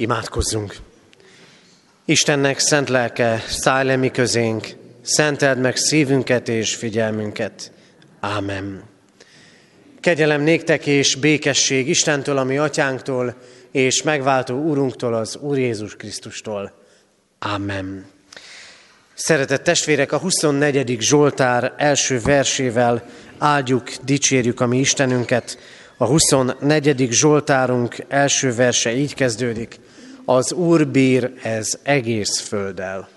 Imádkozzunk! Istennek szent lelke, szállj le mi közénk, szenteld meg szívünket és figyelmünket. Ámen. Kegyelem néktek és békesség Istentől, ami atyánktól, és megváltó Úrunktól, az Úr Jézus Krisztustól. Ámen. Szeretett testvérek, a 24. Zsoltár első versével áldjuk, dicsérjük a mi Istenünket. A 24. Zsoltárunk első verse így kezdődik. Az Úr bír ez egész földdel.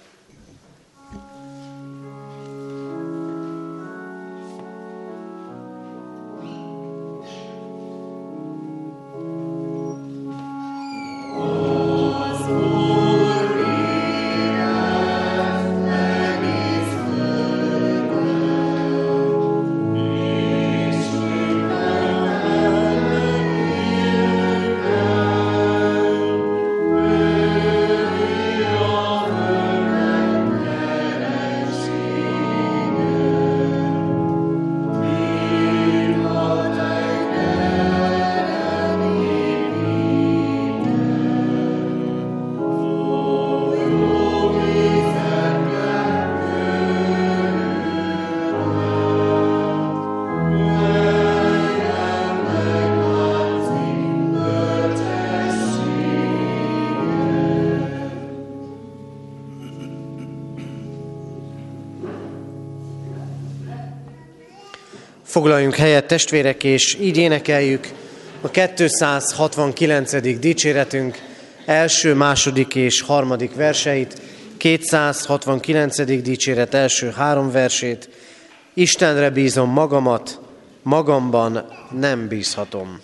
Foglaljunk helyet, testvérek, és így énekeljük a 269. dicséretünk első, második és harmadik verseit, 269. dicséret első három versét. Istenre bízom magamat, magamban nem bízhatom.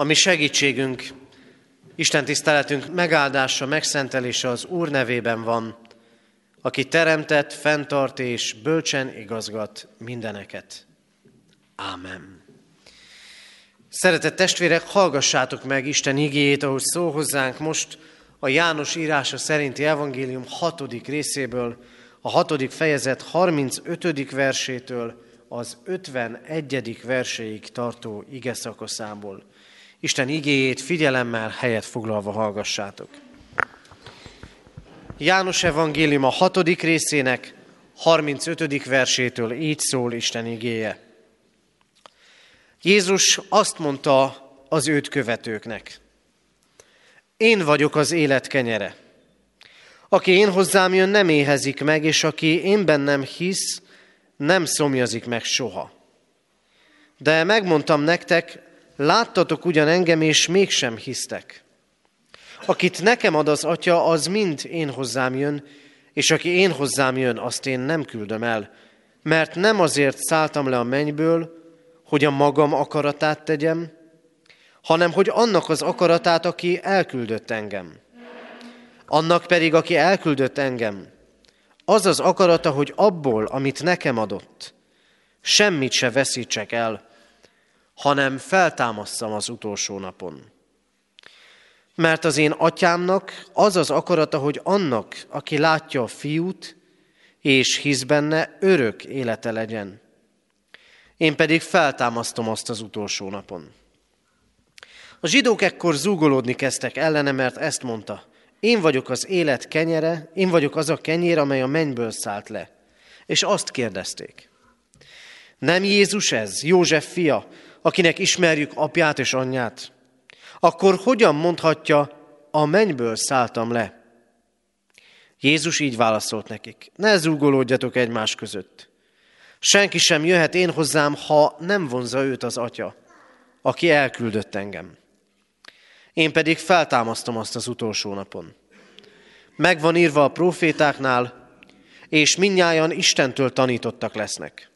A mi segítségünk, Isten tiszteletünk megáldása, megszentelése az Úr nevében van, aki teremtett, fenntart és bölcsen igazgat mindeneket. Ámen. Szeretett testvérek, hallgassátok meg Isten igéjét, ahogy szól hozzánk most a János írása szerinti evangélium hatodik részéből, a hatodik fejezet 35. versétől az 51. verséig tartó ige szakaszából. Isten igéjét figyelemmel helyet foglalva hallgassátok. János evangélium a hatodik részének 35. versétől így szól Isten igéje. Jézus azt mondta az őt követőknek. Én vagyok az élet kenyere. Aki én hozzám jön, nem éhezik meg, és aki én bennem hisz, nem szomjazik meg soha. De megmondtam nektek, láttatok ugyan engem, és mégsem hisztek. Akit nekem ad az atya, az mind én hozzám jön, és aki én hozzám jön, azt én nem küldöm el, mert nem azért szálltam le a mennyből, hogy a magam akaratát tegyem, hanem hogy annak az akaratát, aki elküldött engem. Annak pedig, aki elküldött engem, az az akarata, hogy abból, amit nekem adott, semmit se veszítsek el, hanem feltámasszam az utolsó napon. Mert az én atyámnak az az akarata, hogy annak, aki látja a fiút, és hisz benne, örök élete legyen. Én pedig feltámasztom azt az utolsó napon. A zsidók ekkor zúgolódni kezdtek ellene, mert ezt mondta. Én vagyok az élet kenyere, én vagyok az a kenyér, amely a mennyből szállt le. És azt kérdezték. Nem Jézus ez, József fia, akinek ismerjük apját és anyját? Akkor hogyan mondhatja, a mennyből szálltam le? Jézus így válaszolt nekik. Ne zúgolódjatok egymás között. Senki sem jöhet én hozzám, ha nem vonza őt az atya, aki elküldött engem. Én pedig feltámasztom azt az utolsó napon. Megvan írva a profétáknál, és minnyáján Istentől tanítottak lesznek.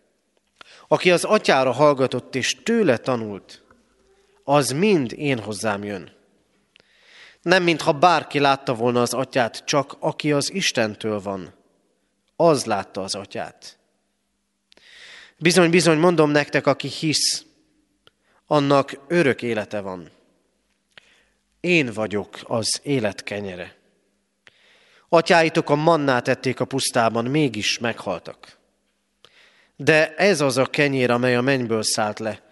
Aki az atyára hallgatott és tőle tanult, az mind én hozzám jön. Nem mintha bárki látta volna az atyát, csak aki az Istentől van, az látta az atyát. Bizony, bizony, mondom nektek, aki hisz, annak örök élete van. Én vagyok az élet kenyere. Atyáitok a mannát ették a pusztában, mégis meghaltak. De ez az a kenyér, amely a mennyből szállt le,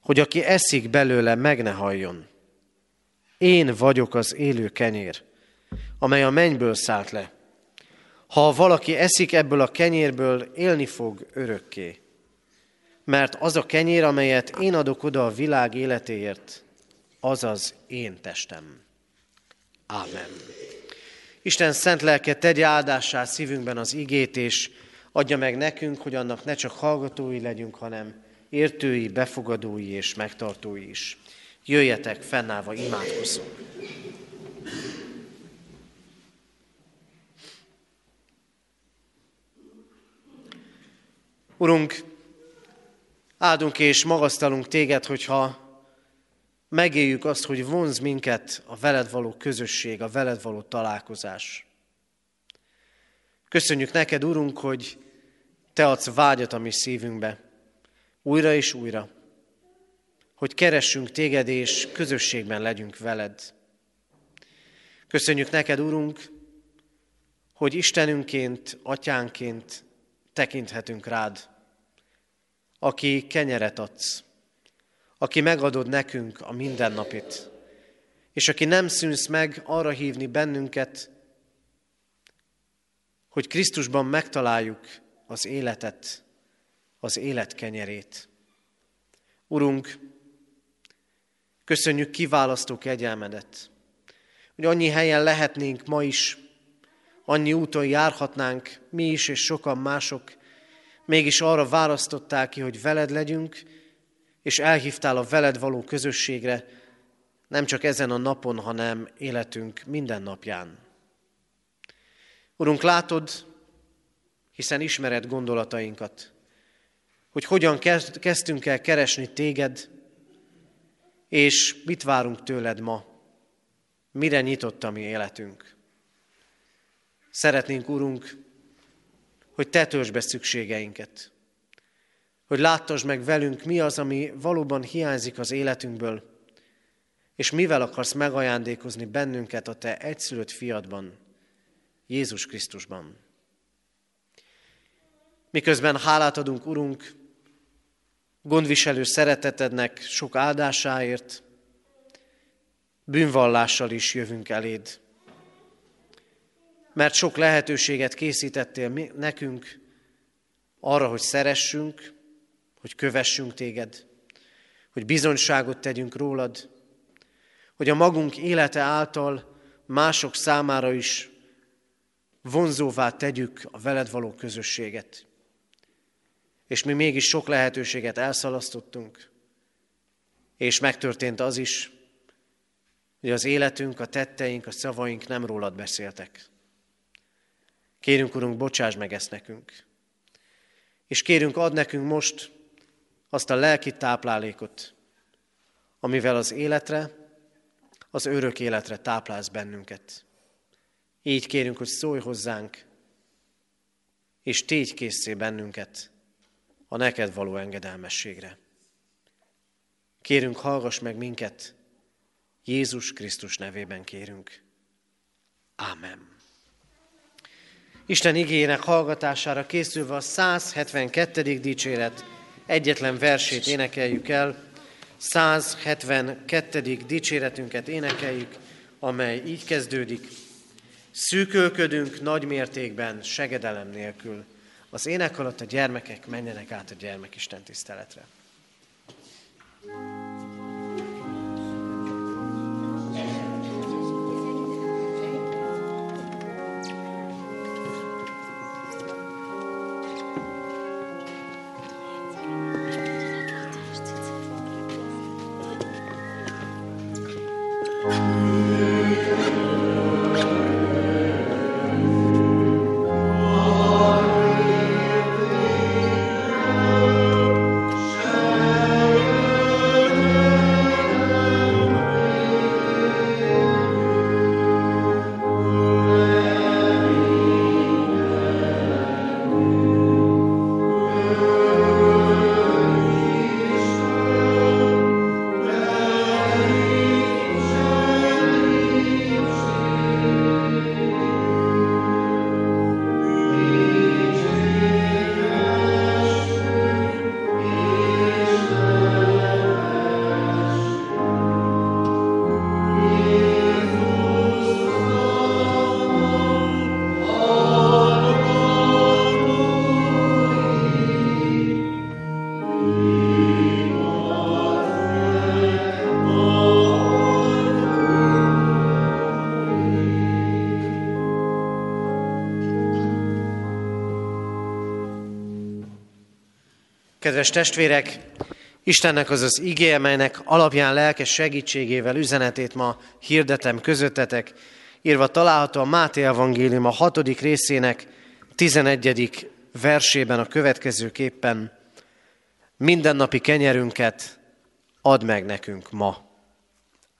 hogy aki eszik belőle, meg ne halljon. Én vagyok az élő kenyér, amely a mennyből szállt le. Ha valaki eszik ebből a kenyérből, élni fog örökké. Mert az a kenyér, amelyet én adok oda a világ életéért, az az én testem. Ámen. Isten szent lelke tegye áldássá szívünkben az igét, és adja meg nekünk, hogy annak ne csak hallgatói legyünk, hanem értői, befogadói és megtartói is. Jöjjetek, fennállva imádkozzunk! Urunk, áldunk és magasztalunk téged, hogyha megéljük azt, hogy vonz minket a veled való közösség, a veled való találkozás. Köszönjük neked, Urunk, hogy Te adsz vágyat a mi szívünkbe, újra és újra, hogy keressünk Téged és közösségben legyünk veled. Köszönjük neked, Urunk, hogy Istenünként, Atyánként tekinthetünk rád, aki kenyeret adsz, aki megadod nekünk a mindennapit, és aki nem szűnsz meg arra hívni bennünket, hogy Krisztusban megtaláljuk az életet, az élet kenyerét. Urunk, köszönjük kiválasztó kegyelmedet, hogy annyi helyen lehetnénk ma is, annyi úton járhatnánk mi is és sokan mások, mégis arra választottál ki, hogy veled legyünk, és elhívtál a veled való közösségre, nem csak ezen a napon, hanem életünk minden napján. Urunk, látod, hiszen ismered gondolatainkat, hogy hogyan kezdtünk el keresni téged, és mit várunk tőled ma, mire nyitott a mi életünk. Szeretnénk, Urunk, hogy Te töltsd be szükségeinket, hogy láttasd meg velünk, mi az, ami valóban hiányzik az életünkből, és mivel akarsz megajándékozni bennünket a Te egyszülött fiadban, Jézus Krisztusban. Miközben hálát adunk, Urunk, gondviselő szeretetednek sok áldásáért, bűnvallással is jövünk eléd. Mert sok lehetőséget készítettél nekünk arra, hogy szeressünk, hogy kövessünk téged, hogy bizonyságot tegyünk rólad, hogy a magunk élete által mások számára is vonzóvá tegyük a veled való közösséget. És mi mégis sok lehetőséget elszalasztottunk, és megtörtént az is, hogy az életünk, a tetteink, a szavaink nem rólad beszéltek. Kérünk, Urunk, bocsáss meg ezt nekünk. És kérünk, ad nekünk most azt a lelki táplálékot, amivel az életre, az örök életre táplálsz bennünket. Így kérünk, hogy szólj hozzánk, és tégy készé bennünket a neked való engedelmességre. Kérünk, hallgass meg minket, Jézus Krisztus nevében kérünk. Ámen. Isten igényének hallgatására készülve a 172. dicséret egyetlen versét énekeljük el, 172. dicséretünket énekeljük, amely így kezdődik. Szűkölködünk nagy mértékben, segedelem nélkül. Az ének alatt a gyermekek menjenek át a gyermekisten tiszteletre. Kedves testvérek, Istennek az az igé, melynek alapján lelkes segítségével üzenetét ma hirdetem közöttetek, írva található a Máté Evangélium a hatodik részének 11. versében a következőképpen. Mindennapi kenyerünket add meg nekünk ma.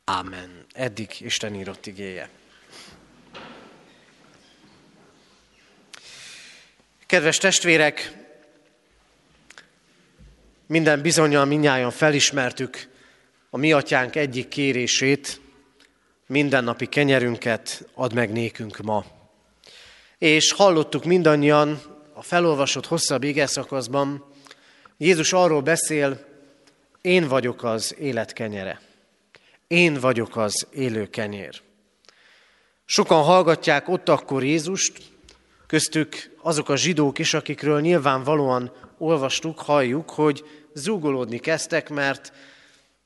Ámen. Eddig Isten írott igéje. Kedves testvérek, minden bizonyal minnyáján felismertük a mi atyánk egyik kérését, mindennapi kenyerünket ad meg nékünk ma. És hallottuk mindannyian a felolvasott hosszabb szakaszban, Jézus arról beszél, én vagyok az élet kenyere. Én vagyok az élő kenyér. Sokan hallgatják ott akkor Jézust, köztük azok a zsidók is, akikről nyilvánvalóan olvastuk, halljuk, hogy zúgolódni kezdtek, mert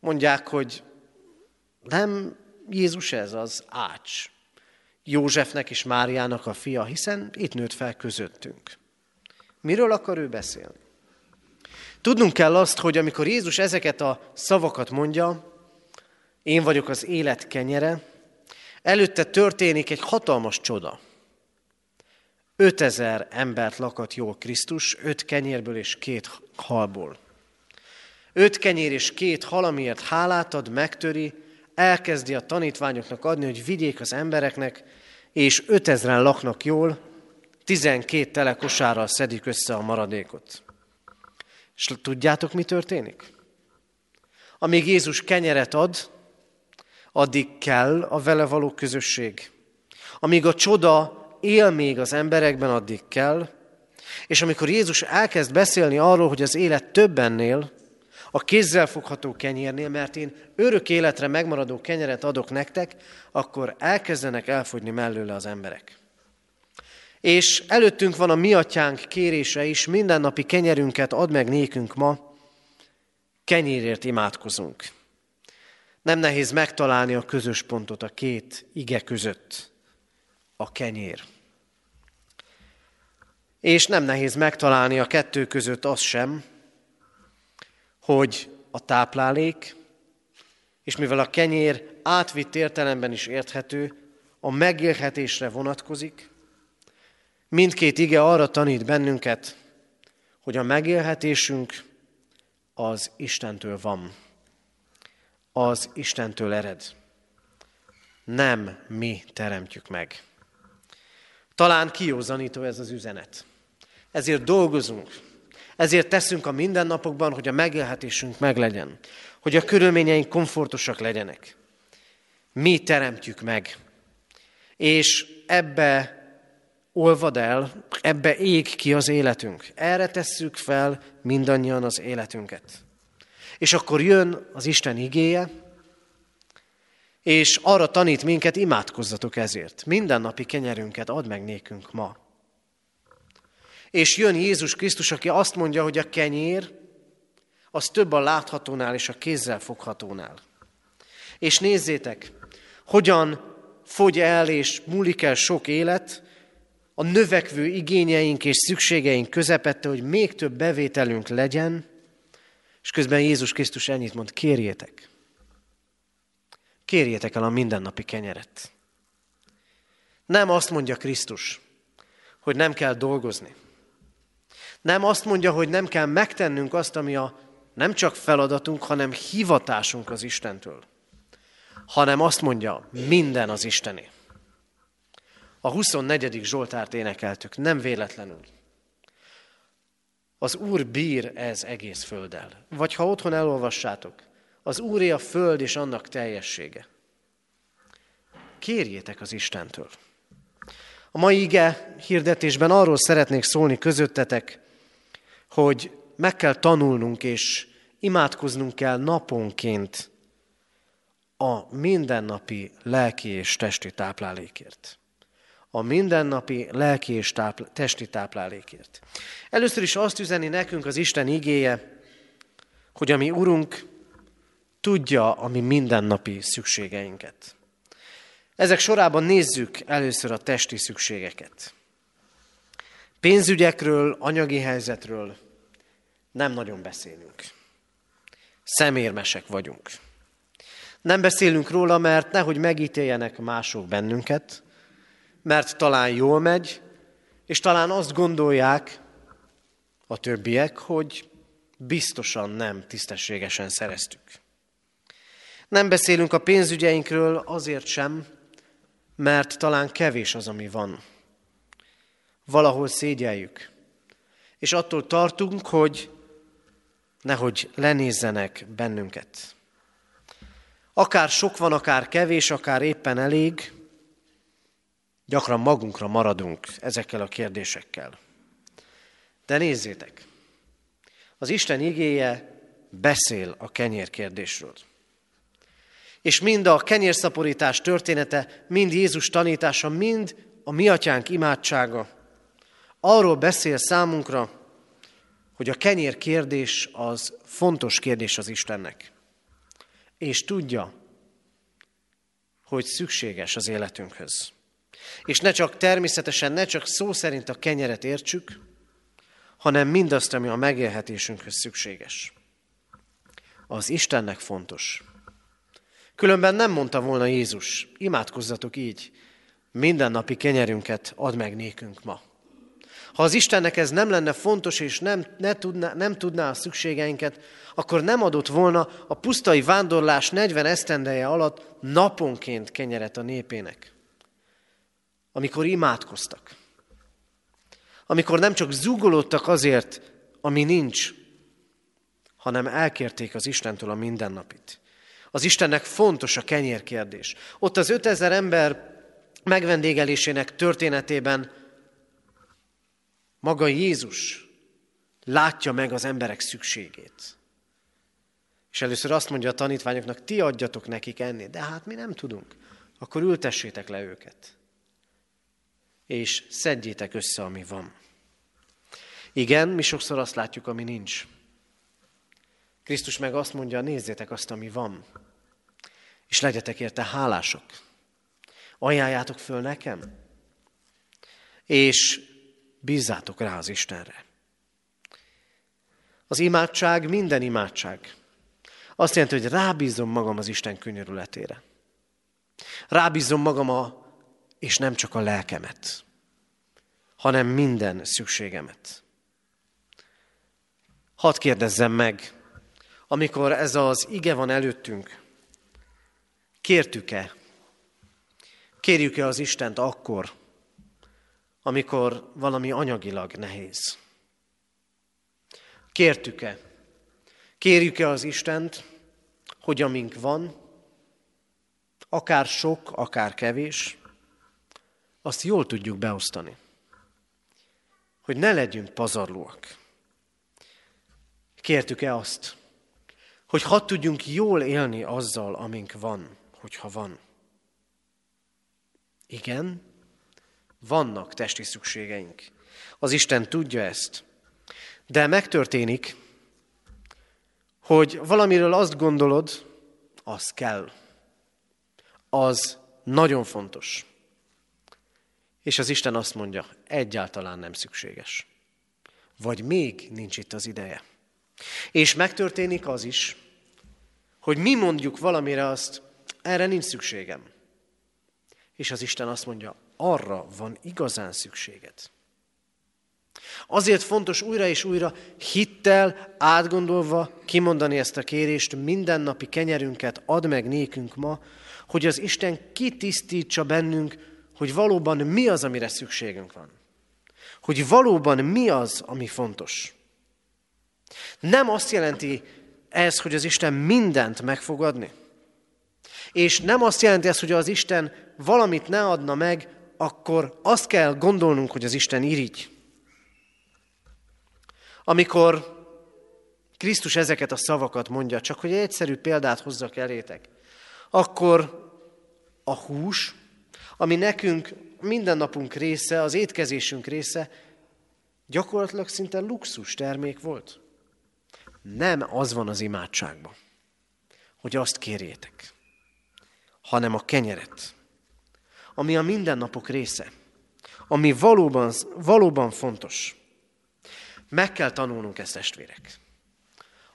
mondják, hogy nem Jézus ez az ács, Józsefnek és Máriának a fia, hiszen itt nőtt fel közöttünk. Miről akar ő beszélni? Tudnunk kell azt, hogy amikor Jézus ezeket a szavakat mondja, én vagyok az élet kenyere, előtte történik egy hatalmas csoda. 5000 embert lakat jól Krisztus, öt kenyérből és két halból. Öt kenyér és két halamiért hálát ad, megtöri, elkezdi a tanítványoknak adni, hogy vigyék az embereknek, és ötezren laknak jól, tizenkét tele kosárral szedik össze a maradékot. És tudjátok, mi történik? Amíg Jézus kenyeret ad, addig kell a vele való közösség. Amíg a csoda él még az emberekben, addig kell. És amikor Jézus elkezd beszélni arról, hogy az élet többennél, a kézzel fogható kenyérnél, mert én örök életre megmaradó kenyeret adok nektek, akkor elkezdenek elfogyni mellőle az emberek. És előttünk van a mi atyánk kérése is, mindennapi kenyerünket ad meg nékünk ma, kenyérért imádkozunk. Nem nehéz megtalálni a közös pontot a két ige között. A kenyér. És nem nehéz megtalálni a kettő között az sem, hogy a táplálék, és mivel a kenyér átvitt értelemben is érthető, a megélhetésre vonatkozik, mindkét ige arra tanít bennünket, hogy a megélhetésünk az Istentől van. Az Istentől ered. Nem mi teremtjük meg. Talán kiózanító ez az üzenet. Ezért dolgozunk, ezért teszünk a mindennapokban, hogy a megélhetésünk meglegyen, hogy a körülményeink komfortosak legyenek. Mi teremtjük meg, és ebbe olvad el, ebbe ég ki az életünk. Erre tesszük fel mindannyian az életünket. És akkor jön az Isten igéje, és arra tanít minket, imádkozzatok ezért. Mindennapi kenyerünket add meg nékünk ma. És jön Jézus Krisztus, aki azt mondja, hogy a kenyér az több a láthatónál és a kézzel foghatónál. És nézzétek, hogyan fogy el és múlik el sok élet, a növekvő igényeink és szükségeink közepette, hogy még több bevételünk legyen, és közben Jézus Krisztus ennyit mond, kérjétek. Kérjétek el a mindennapi kenyeret. Nem azt mondja Krisztus, hogy nem kell dolgozni. Nem azt mondja, hogy nem kell megtennünk azt, ami a nem csak feladatunk, hanem hivatásunk az Istentől. Hanem azt mondja, minden az Istené. A 24. Zsoltárt énekeltük, nem véletlenül. Az Úr bír ez egész földdel. Vagy ha otthon elolvassátok, az Úré a föld és annak teljessége. Kérjétek az Istentől. A mai ige hirdetésben arról szeretnék szólni közöttetek, hogy meg kell tanulnunk és imádkoznunk kell naponként a mindennapi lelki és testi táplálékért. A mindennapi lelki és tápl- testi táplálékért. Először is azt üzeni nekünk az Isten igéje, hogy a mi Urunk tudja a mi mindennapi szükségeinket. Ezek sorában nézzük először a testi szükségeket. Pénzügyekről, anyagi helyzetről nem nagyon beszélünk. Szemérmesek vagyunk. Nem beszélünk róla, mert nehogy megítéljenek mások bennünket, mert talán jól megy, és talán azt gondolják a többiek, hogy biztosan nem tisztességesen szereztük. Nem beszélünk a pénzügyeinkről azért sem, mert talán kevés az, ami van. Valahol szégyeljük. És attól tartunk, hogy nehogy lenézzenek bennünket. Akár sok van, akár kevés, akár éppen elég, gyakran magunkra maradunk ezekkel a kérdésekkel. De nézzétek, az Isten igéje beszél a kenyér kérdésről. És mind a kenyérszaporítás története, mind Jézus tanítása, mind a mi atyánk imádsága arról beszél számunkra, hogy a kenyér kérdés az fontos kérdés az Istennek. És tudja, hogy szükséges az életünkhöz. És ne csak természetesen, ne csak szó szerint a kenyeret értsük, hanem mindazt, ami a megélhetésünkhöz szükséges. Az Istennek fontos. Különben nem mondta volna Jézus, imádkozzatok így, mindennapi kenyerünket add meg nékünk ma Ha az Istennek ez nem lenne fontos, és nem, ne tudná, nem tudná a szükségeinket, akkor nem adott volna a pusztai vándorlás 40 esztendeje alatt naponként kenyeret a népének. Amikor imádkoztak. Amikor nem csak zugolódtak azért, ami nincs, hanem elkérték az Istentől a mindennapit. Az Istennek fontos a kenyérkérdés. Ott az 5000 ember megvendégelésének történetében maga Jézus látja meg az emberek szükségét. És először azt mondja a tanítványoknak, ti adjatok nekik enni, de hát mi nem tudunk. Akkor ültessétek le őket. És szedjétek össze, ami van. Igen, mi sokszor azt látjuk, ami nincs. Krisztus meg azt mondja, nézzétek azt, ami van, és legyetek érte hálások. Ajánljátok föl nekem, és bízzátok rá az Istenre. Az imádság minden imádság. Azt jelenti, hogy rábízom magam az Isten könyörületére. Rábízom magam a, és nem csak a lelkemet, hanem minden szükségemet. Hadd kérdezzem meg, amikor ez az ige van előttünk, kértük-e, kérjük-e az Istent akkor, amikor valami anyagilag nehéz? Kértük-e, kérjük-e az Istent, hogy amink van, akár sok, akár kevés, azt jól tudjuk beosztani. Hogy ne legyünk pazarlóak. Kértük-e azt, hogy hadd tudjunk jól élni azzal, amink van, hogyha van. Igen, vannak testi szükségeink. Az Isten tudja ezt. De megtörténik, hogy valamiről azt gondolod, az kell. Az nagyon fontos. És az Isten azt mondja, egyáltalán nem szükséges. Vagy még nincs itt az ideje. És megtörténik az is, hogy mi mondjuk valamire azt, erre nincs szükségem. És az Isten azt mondja, arra van igazán szükséged. Azért fontos újra és újra hittel, átgondolva kimondani ezt a kérést, mindennapi kenyerünket ad meg nékünk ma, hogy az Isten kitisztítsa bennünk, hogy valóban mi az, amire szükségünk van. Hogy valóban mi az, ami fontos. Nem azt jelenti ez, hogy az Isten mindent meg fog adni. És nem azt jelenti ez, hogy az Isten valamit ne adna meg, akkor azt kell gondolnunk, hogy az Isten irigy. Amikor Krisztus ezeket a szavakat mondja, csak hogy egy egyszerű példát hozzak elétek, akkor a hús, ami nekünk mindennapunk része, az étkezésünk része, gyakorlatilag szinte luxus termék volt. Nem az van az imádságban, hogy azt kérjétek, hanem a kenyeret, ami a mindennapok része, ami valóban, valóban fontos. Meg kell tanulnunk ezt, testvérek.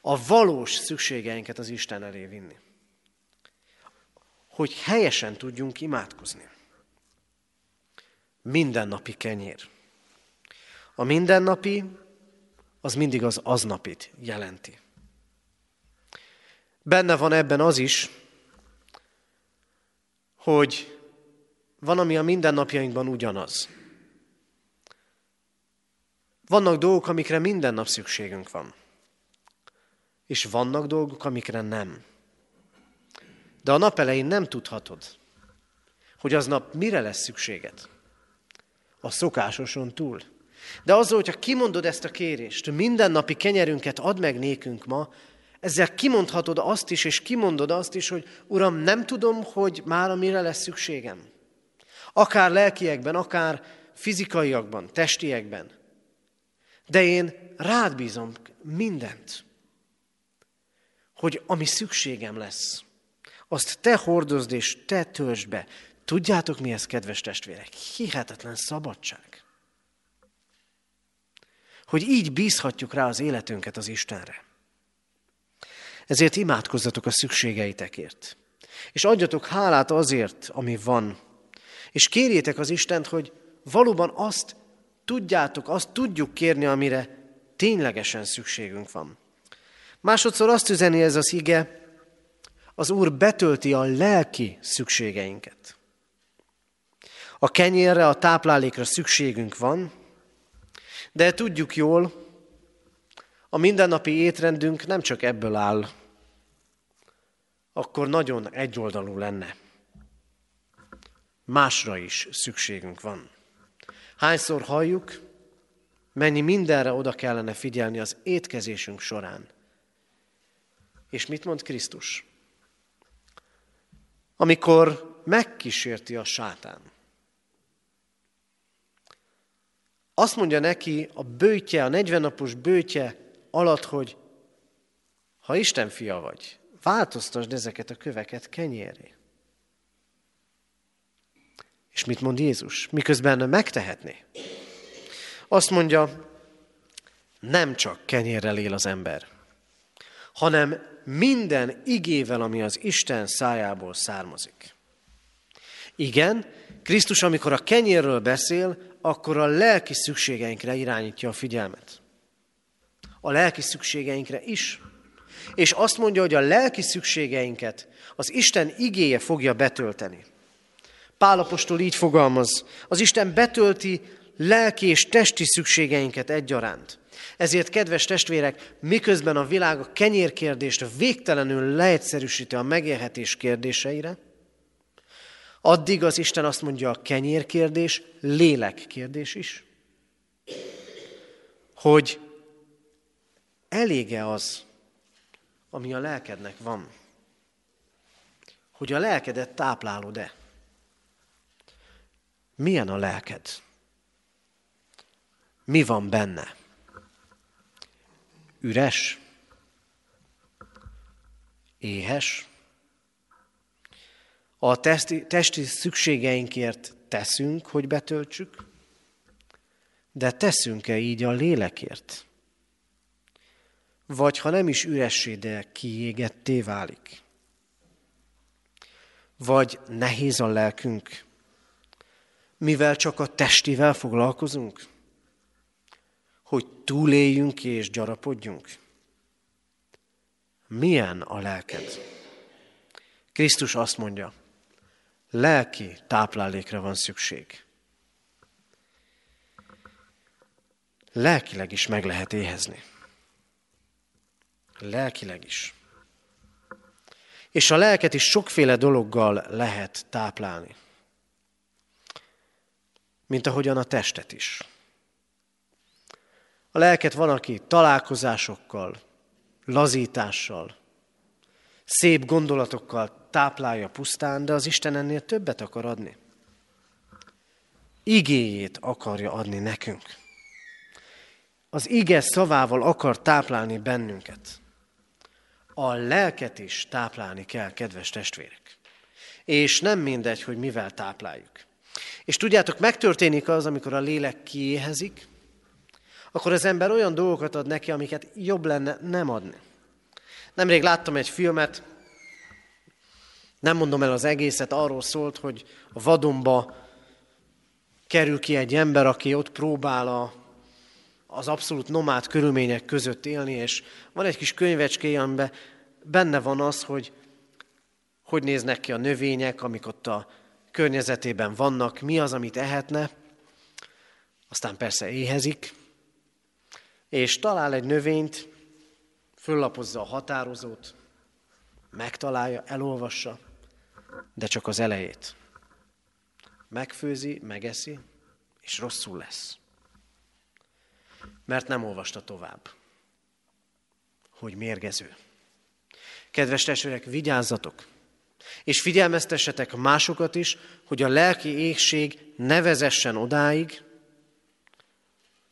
A valós szükségeinket az Isten elé vinni. Hogy helyesen tudjunk imádkozni. Mindennapi kenyér. A mindennapi az mindig az aznapit jelenti. Benne van ebben az is, hogy van, ami a mindennapjainkban ugyanaz. Vannak dolgok, amikre minden nap szükségünk van. És vannak dolgok, amikre nem. De a nap elején nem tudhatod, hogy aznap mire lesz szükséged. A szokásoson túl. De azzal, hogyha kimondod ezt a kérést, mindennapi kenyerünket ad meg nékünk ma, ezzel kimondhatod azt is, és kimondod azt is, hogy Uram, nem tudom, hogy már mire lesz szükségem. Akár lelkiekben, akár fizikaiakban, testiekben. De én rád bízom mindent, hogy ami szükségem lesz, azt te hordozd és te töltsd be. Tudjátok mi ez, kedves testvérek? Hihetetlen szabadság hogy így bízhatjuk rá az életünket az Istenre. Ezért imádkozzatok a szükségeitekért. És adjatok hálát azért, ami van. És kérjétek az Istent, hogy valóban azt tudjátok, azt tudjuk kérni, amire ténylegesen szükségünk van. Másodszor azt üzeni ez az ige, az Úr betölti a lelki szükségeinket. A kenyérre, a táplálékra szükségünk van, de tudjuk jól, a mindennapi étrendünk nem csak ebből áll, akkor nagyon egyoldalú lenne. Másra is szükségünk van. Hányszor halljuk, mennyi mindenre oda kellene figyelni az étkezésünk során. És mit mond Krisztus? Amikor megkísérti a sátán. Azt mondja neki a bőtje, a 40 napos bőtje alatt, hogy ha Isten fia vagy, változtasd ezeket a köveket kenyéré. És mit mond Jézus? Miközben megtehetné. Azt mondja, nem csak kenyérrel él az ember, hanem minden igével, ami az Isten szájából származik. Igen, Krisztus, amikor a kenyérről beszél, akkor a lelki szükségeinkre irányítja a figyelmet. A lelki szükségeinkre is. És azt mondja, hogy a lelki szükségeinket az Isten igéje fogja betölteni. Pálapostól így fogalmaz, az Isten betölti lelki és testi szükségeinket egyaránt. Ezért, kedves testvérek, miközben a világ a kenyérkérdést végtelenül leegyszerűsíti a megélhetés kérdéseire, addig az Isten azt mondja, a kenyérkérdés lélek kérdés is. Hogy elége az, ami a lelkednek van. Hogy a lelkedet táplálod-e. Milyen a lelked? Mi van benne? Üres? Éhes? A testi, testi szükségeinkért teszünk, hogy betöltsük, de teszünk-e így a lélekért? Vagy ha nem is üressé, de kiégetté válik? Vagy nehéz a lelkünk, mivel csak a testivel foglalkozunk? Hogy túléljünk és gyarapodjunk? Milyen a lelked? Krisztus azt mondja, lelki táplálékra van szükség. Lelkileg is meg lehet éhezni. Lelkileg is. És a lelket is sokféle dologgal lehet táplálni mint ahogyan a testet is. A lelket van, aki találkozásokkal, lazítással, szép gondolatokkal táplálja pusztán, de az Isten ennél többet akar adni. Igéjét akarja adni nekünk. Az ige szavával akar táplálni bennünket. A lelket is táplálni kell, kedves testvérek. És nem mindegy, hogy mivel tápláljuk. És tudjátok, megtörténik az, amikor a lélek kiéhezik, akkor az ember olyan dolgokat ad neki, amiket jobb lenne nem adni. Nemrég láttam egy filmet, nem mondom el az egészet, arról szólt, hogy a vadonba kerül ki egy ember, aki ott próbál a, az abszolút nomád körülmények között élni, és van egy kis könyvecské, amiben benne van az, hogy hogy néznek ki a növények, amik ott a környezetében vannak, mi az, amit ehetne, aztán persze éhezik, és talál egy növényt, föllapozza a határozót, megtalálja, elolvassa, de csak az elejét. Megfőzi, megeszi, és rosszul lesz. Mert nem olvasta tovább, hogy mérgező. Kedves testvérek, vigyázzatok! És figyelmeztessetek másokat is, hogy a lelki égség ne vezessen odáig,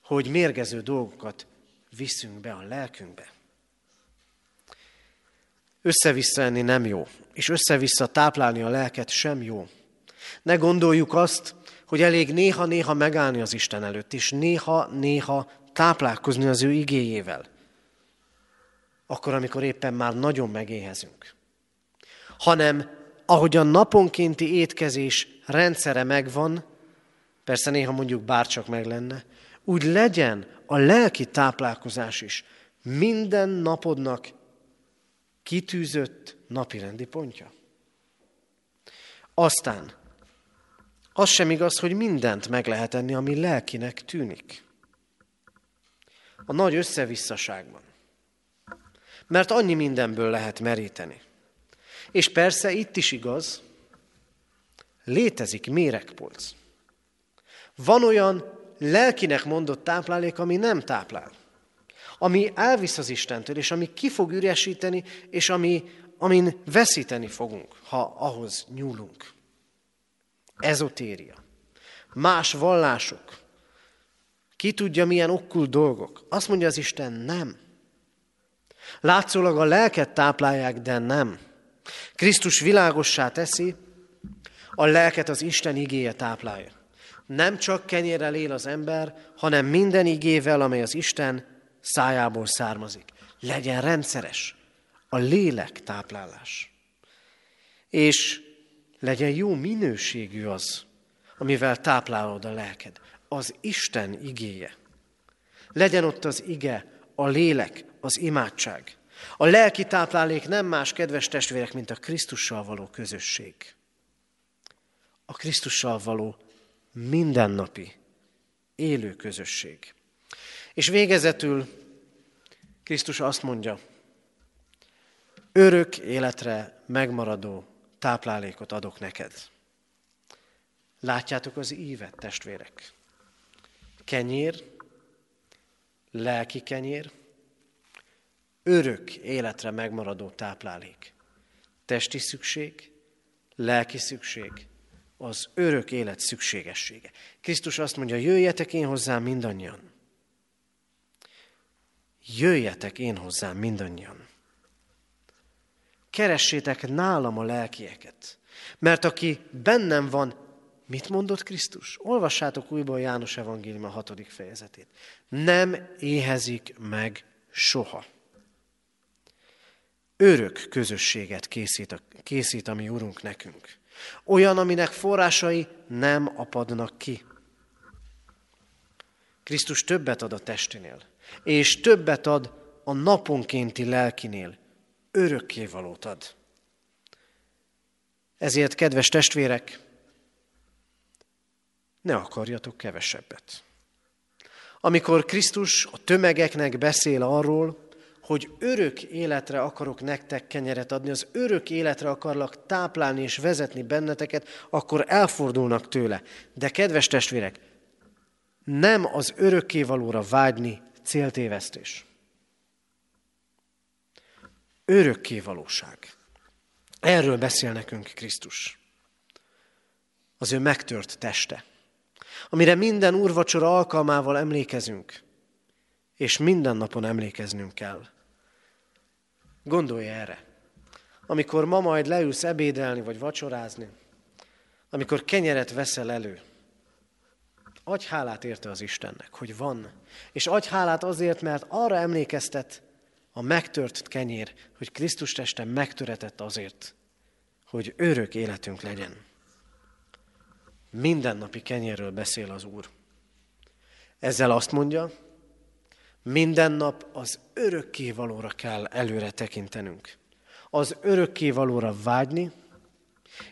hogy mérgező dolgokat viszünk be a lelkünkbe. Össze-vissza enni nem jó, és össze-vissza táplálni a lelket sem jó. Ne gondoljuk azt, hogy elég néha-néha megállni az Isten előtt, és néha-néha táplálkozni az ő igéjével. Akkor, amikor éppen már nagyon megéhezünk hanem ahogy a naponkénti étkezés rendszere megvan, persze néha mondjuk bárcsak meg lenne, úgy legyen a lelki táplálkozás is minden napodnak kitűzött napirendi pontja. Aztán az sem igaz, hogy mindent meg lehet enni, ami lelkinek tűnik. A nagy összevisszaságban. Mert annyi mindenből lehet meríteni. És persze itt is igaz, létezik méregpolc. Van olyan lelkinek mondott táplálék, ami nem táplál. Ami elvisz az Istentől, és ami ki fog üresíteni, és ami, amin veszíteni fogunk, ha ahhoz nyúlunk. Ezotéria. Más vallások. Ki tudja, milyen okkult dolgok. Azt mondja az Isten, nem. Látszólag a lelket táplálják, de nem. Krisztus világossá teszi, a lelket az Isten igéje táplálja. Nem csak kenyérrel él az ember, hanem minden igével, amely az Isten szájából származik. Legyen rendszeres a lélek táplálás. És legyen jó minőségű az, amivel táplálod a lelked. Az Isten igéje. Legyen ott az ige, a lélek, az imádság. A lelki táplálék nem más, kedves testvérek, mint a Krisztussal való közösség. A Krisztussal való mindennapi, élő közösség. És végezetül Krisztus azt mondja, örök életre megmaradó táplálékot adok neked. Látjátok az ívet, testvérek? Kenyér, lelki kenyér, örök életre megmaradó táplálék. Testi szükség, lelki szükség, az örök élet szükségessége. Krisztus azt mondja, jöjjetek én hozzám mindannyian. Jöjjetek én hozzám mindannyian. Keressétek nálam a lelkieket. Mert aki bennem van, mit mondott Krisztus? Olvassátok újból János Evangélium a hatodik fejezetét. Nem éhezik meg soha. Örök közösséget készít a, készít a mi Urunk nekünk. Olyan, aminek forrásai nem apadnak ki. Krisztus többet ad a testinél, és többet ad a naponkénti lelkinél, örökkévalót ad. Ezért, kedves testvérek, ne akarjatok kevesebbet. Amikor Krisztus a tömegeknek beszél arról, hogy örök életre akarok nektek kenyeret adni, az örök életre akarlak táplálni és vezetni benneteket, akkor elfordulnak tőle. De kedves testvérek, nem az örökkévalóra vágyni céltévesztés. Örökkévalóság. Erről beszél nekünk Krisztus. Az ő megtört teste, amire minden úrvacsora alkalmával emlékezünk, és minden napon emlékeznünk kell. Gondolj erre. Amikor ma majd leülsz ebédelni vagy vacsorázni, amikor kenyeret veszel elő, adj hálát érte az Istennek, hogy van. És adj hálát azért, mert arra emlékeztet a megtört kenyér, hogy Krisztus teste megtöretett azért, hogy örök életünk legyen. Mindennapi kenyérről beszél az Úr. Ezzel azt mondja, minden nap az örökkévalóra kell előre tekintenünk. Az örökkévalóra vágyni,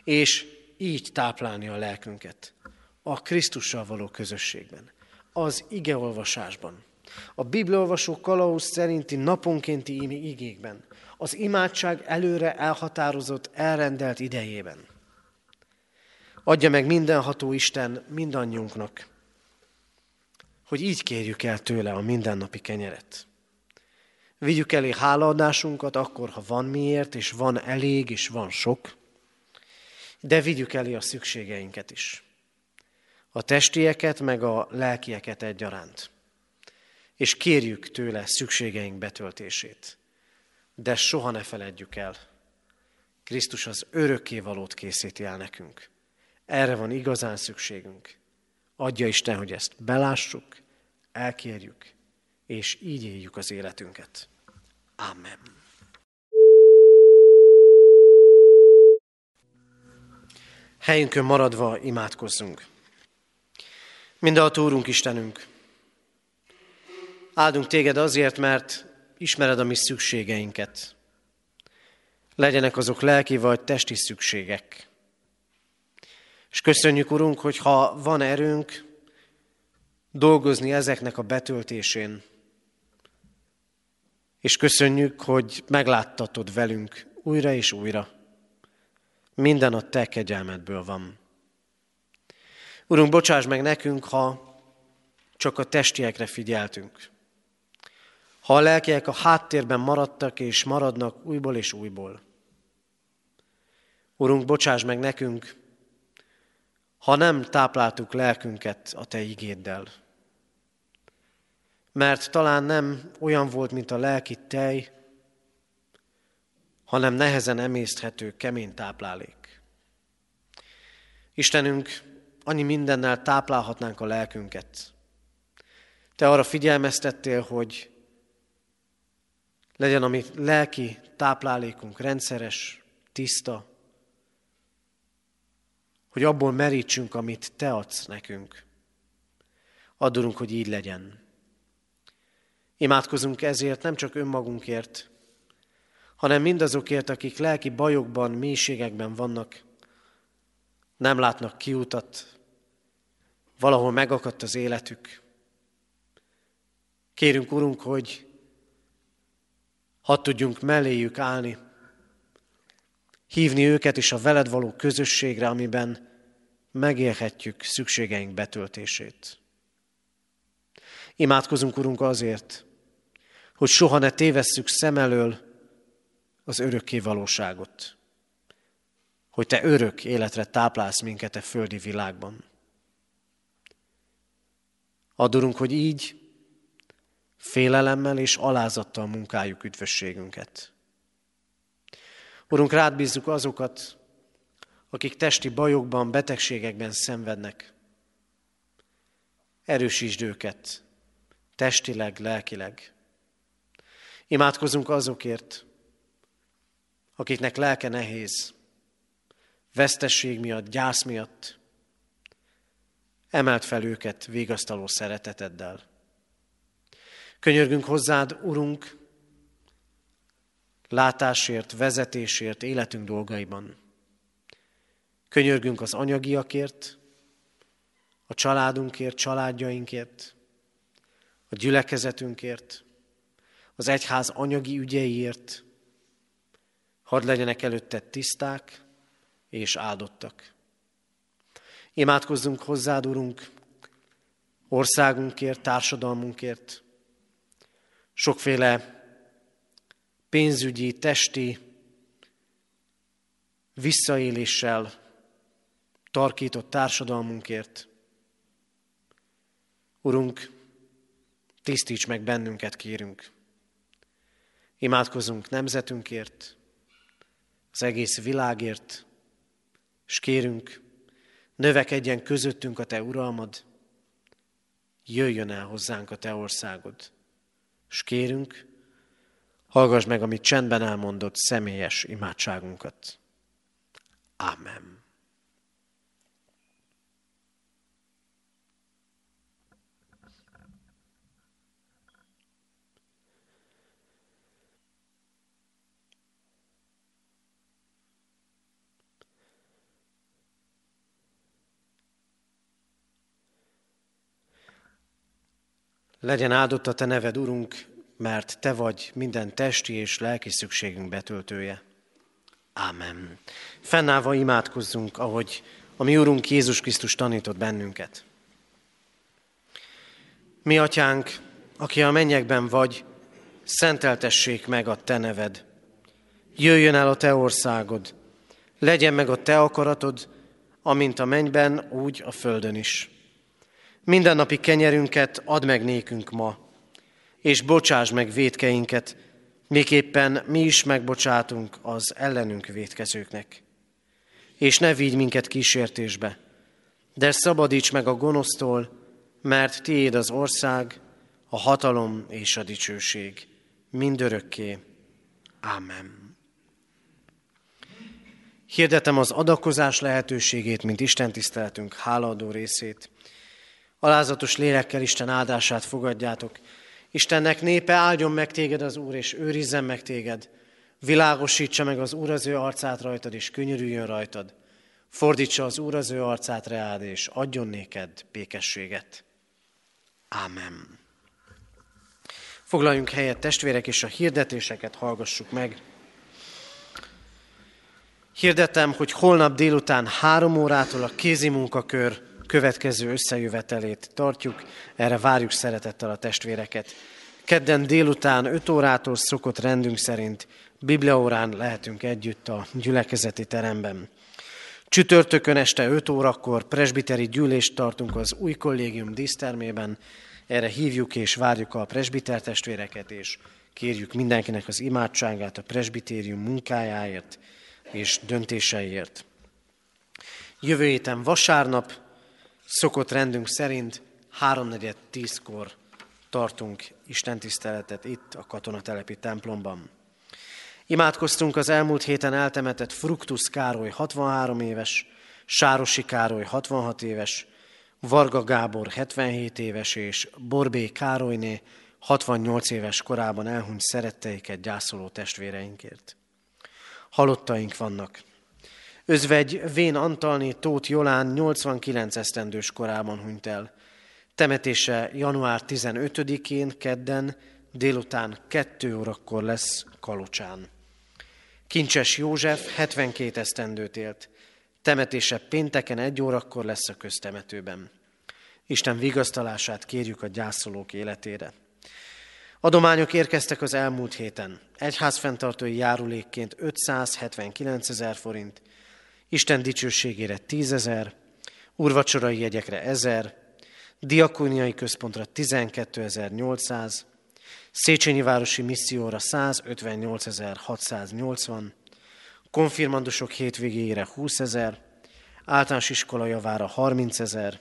és így táplálni a lelkünket. A Krisztussal való közösségben. Az igeolvasásban. A Bibliolvasó kalauz szerinti naponkénti igékben. Az imádság előre elhatározott, elrendelt idejében. Adja meg mindenható Isten mindannyiunknak, hogy így kérjük el tőle a mindennapi kenyeret. Vigyük elé hálaadásunkat akkor, ha van miért, és van elég, és van sok, de vigyük elé a szükségeinket is. A testieket, meg a lelkieket egyaránt. És kérjük tőle szükségeink betöltését. De soha ne feledjük el, Krisztus az örökkévalót készíti el nekünk. Erre van igazán szükségünk. Adja Isten, hogy ezt belássuk, elkérjük, és így éljük az életünket. Amen. Helyünkön maradva imádkozzunk. Mindenható Úrunk Istenünk, áldunk téged azért, mert ismered a mi szükségeinket. Legyenek azok lelki vagy testi szükségek. És köszönjük, Urunk, hogy ha van erőnk dolgozni ezeknek a betöltésén, és köszönjük, hogy megláttatod velünk újra és újra. Minden a Te kegyelmedből van. Urunk, bocsáss meg nekünk, ha csak a testiekre figyeltünk. Ha a lelkiek a háttérben maradtak és maradnak újból és újból. Urunk, bocsáss meg nekünk, ha nem tápláltuk lelkünket a Te igéddel. Mert talán nem olyan volt, mint a lelki tej, hanem nehezen emészthető, kemény táplálék. Istenünk, annyi mindennel táplálhatnánk a lelkünket. Te arra figyelmeztettél, hogy legyen a mi lelki táplálékunk rendszeres, tiszta, hogy abból merítsünk, amit Te adsz nekünk. Adunk, hogy így legyen. Imádkozunk ezért nem csak önmagunkért, hanem mindazokért, akik lelki bajokban, mélységekben vannak, nem látnak kiutat, valahol megakadt az életük. Kérünk, Urunk, hogy hadd tudjunk melléjük állni, hívni őket is a veled való közösségre, amiben megélhetjük szükségeink betöltését. Imádkozunk, Urunk, azért, hogy soha ne tévesszük szem elől az örökké valóságot, hogy Te örök életre táplálsz minket a földi világban. Adorunk, hogy így félelemmel és alázattal munkáljuk üdvösségünket. Urunk, rád bízzuk azokat, akik testi bajokban, betegségekben szenvednek. Erősítsd őket, testileg, lelkileg. Imádkozunk azokért, akiknek lelke nehéz, vesztesség miatt, gyász miatt. Emelt fel őket végasztaló szereteteddel. Könyörgünk hozzád, Urunk, látásért, vezetésért, életünk dolgaiban. Könyörgünk az anyagiakért, a családunkért, családjainkért, a gyülekezetünkért, az egyház anyagi ügyeiért, hadd legyenek előtted tiszták és áldottak. Imádkozzunk hozzád, Urunk, országunkért, társadalmunkért, sokféle pénzügyi, testi visszaéléssel tarkított társadalmunkért. Urunk, tisztíts meg bennünket, kérünk. Imádkozunk nemzetünkért, az egész világért, és kérünk, növekedjen közöttünk a Te uralmad, jöjjön el hozzánk a Te országod. És kérünk, hallgass meg, amit csendben elmondott személyes imádságunkat. Amen. Legyen áldott a Te neved, Urunk, mert Te vagy minden testi és lelki szükségünk betöltője. Ámen. Fennállva imádkozzunk, ahogy a mi Urunk Jézus Krisztus tanított bennünket. Mi, Atyánk, aki a mennyekben vagy, szenteltessék meg a Te neved. Jöjjön el a Te országod, legyen meg a Te akaratod, amint a mennyben, úgy a földön is. Mindennapi kenyerünket add meg nékünk ma, és bocsáss meg védkeinket, miképpen mi is megbocsátunk az ellenünk védkezőknek. És ne vigy minket kísértésbe, de szabadíts meg a gonosztól, mert tiéd az ország, a hatalom és a dicsőség, mindörökké. Ámen. Hirdetem az adakozás lehetőségét, mint Isten tiszteletünk hálaadó részét. Alázatos lélekkel Isten áldását fogadjátok. Istennek népe áldjon meg téged az Úr, és őrizzen meg téged. Világosítsa meg az Úr az ő arcát rajtad, és könyörüljön rajtad. Fordítsa az Úr az ő arcát reád, és adjon néked békességet. Ámen. Foglaljunk helyet, testvérek, és a hirdetéseket hallgassuk meg. Hirdetem, hogy holnap délután három órától a kézi munkakör következő összejövetelét tartjuk. Erre várjuk szeretettel a testvéreket. Kedden délután 5 órától szokott rendünk szerint Bibliaórán lehetünk együtt a gyülekezeti teremben. Csütörtökön este 5 órakor presbiteri gyűlést tartunk az új kollégium dísztermében. Erre hívjuk és várjuk a presbiter testvéreket, és kérjük mindenkinek az imádságát a presbitérium munkájáért és döntéseiért. Jövő héten vasárnap szokott rendünk szerint háromnegyed tízkor tartunk istentiszteletet itt a katonatelepi templomban. Imádkoztunk az elmúlt héten eltemetett Fruktus Károly 63 éves, Sárosi Károly 66 éves, Varga Gábor 77 éves és Borbé Károlyné 68 éves korában elhunyt szeretteiket gyászoló testvéreinkért. Halottaink vannak. Özvegy Vén Antalné Tóth Jolán 89 esztendős korában hunyt el. Temetése január 15-én, kedden, délután 2 órakor lesz Kalocsán. Kincses József 72 esztendőt élt. Temetése pénteken egy órakor lesz a köztemetőben. Isten vigasztalását kérjük a gyászolók életére. Adományok érkeztek az elmúlt héten. Egyházfenntartói járulékként 579 ezer forint, Isten dicsőségére 10 ezer, urvacsorai jegyekre 1000, diakóniai központra 12.800, Széchenyi Városi Misszióra 158.680, konfirmandusok hétvégére 20 ezer, általános iskola javára 30 ezer,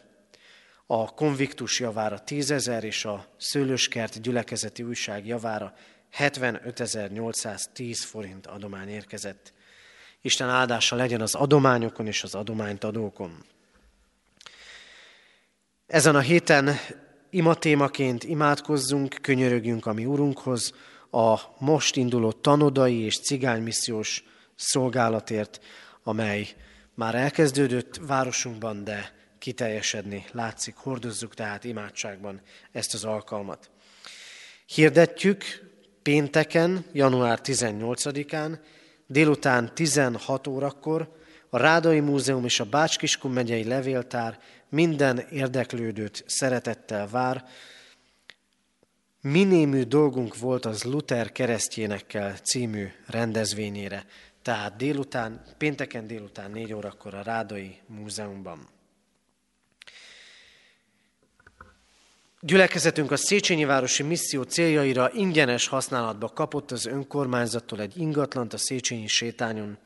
a konviktus javára 10 ezer és a szőlőskert gyülekezeti újság javára 75.810 forint adomány érkezett. Isten áldása legyen az adományokon és az adományt adókon. Ezen a héten imatémaként imádkozzunk, könyörögjünk a mi Urunkhoz, a most induló tanodai és cigánymissziós szolgálatért, amely már elkezdődött városunkban, de kiteljesedni látszik. Hordozzuk tehát imádságban ezt az alkalmat. Hirdetjük pénteken, január 18-án, délután 16 órakor a Rádai Múzeum és a Bácskiskun megyei levéltár minden érdeklődőt szeretettel vár. Minémű dolgunk volt az Luther keresztjénekkel című rendezvényére, tehát délután, pénteken délután 4 órakor a Rádai Múzeumban. Gyülekezetünk a Széchenyi Városi Misszió céljaira ingyenes használatba kapott az önkormányzattól egy ingatlant a Széchenyi sétányon.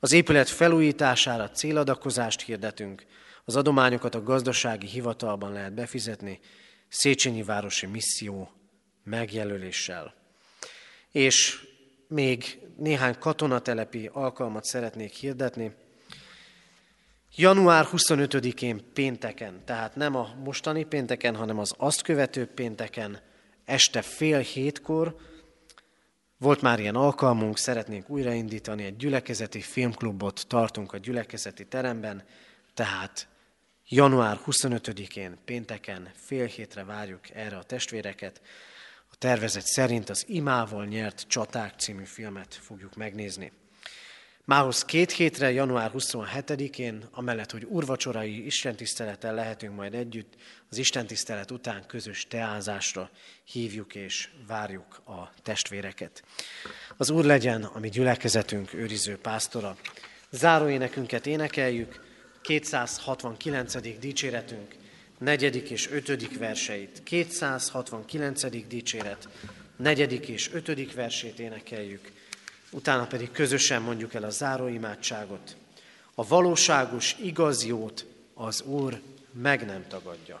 Az épület felújítására céladakozást hirdetünk, az adományokat a gazdasági hivatalban lehet befizetni, Széchenyi Városi Misszió megjelöléssel. És még néhány katonatelepi alkalmat szeretnék hirdetni. Január 25-én pénteken, tehát nem a mostani pénteken, hanem az azt követő pénteken, este fél hétkor, volt már ilyen alkalmunk, szeretnénk újraindítani, egy gyülekezeti filmklubot tartunk a gyülekezeti teremben, tehát január 25-én, pénteken, fél hétre várjuk erre a testvéreket. A tervezet szerint az Imával nyert csaták című filmet fogjuk megnézni. Mához két hétre, január 27-én, amellett, hogy urvacsorai istentisztelettel lehetünk majd együtt, az istentisztelet után közös teázásra hívjuk és várjuk a testvéreket. Az Úr legyen a mi gyülekezetünk őriző pásztora. Záróénekünket énekeljük, 269. dicséretünk, negyedik és ötödik verseit. 269. dicséret, negyedik és ötödik versét énekeljük utána pedig közösen mondjuk el a záróimádságot. A valóságos, igaz jót az Úr meg nem tagadja.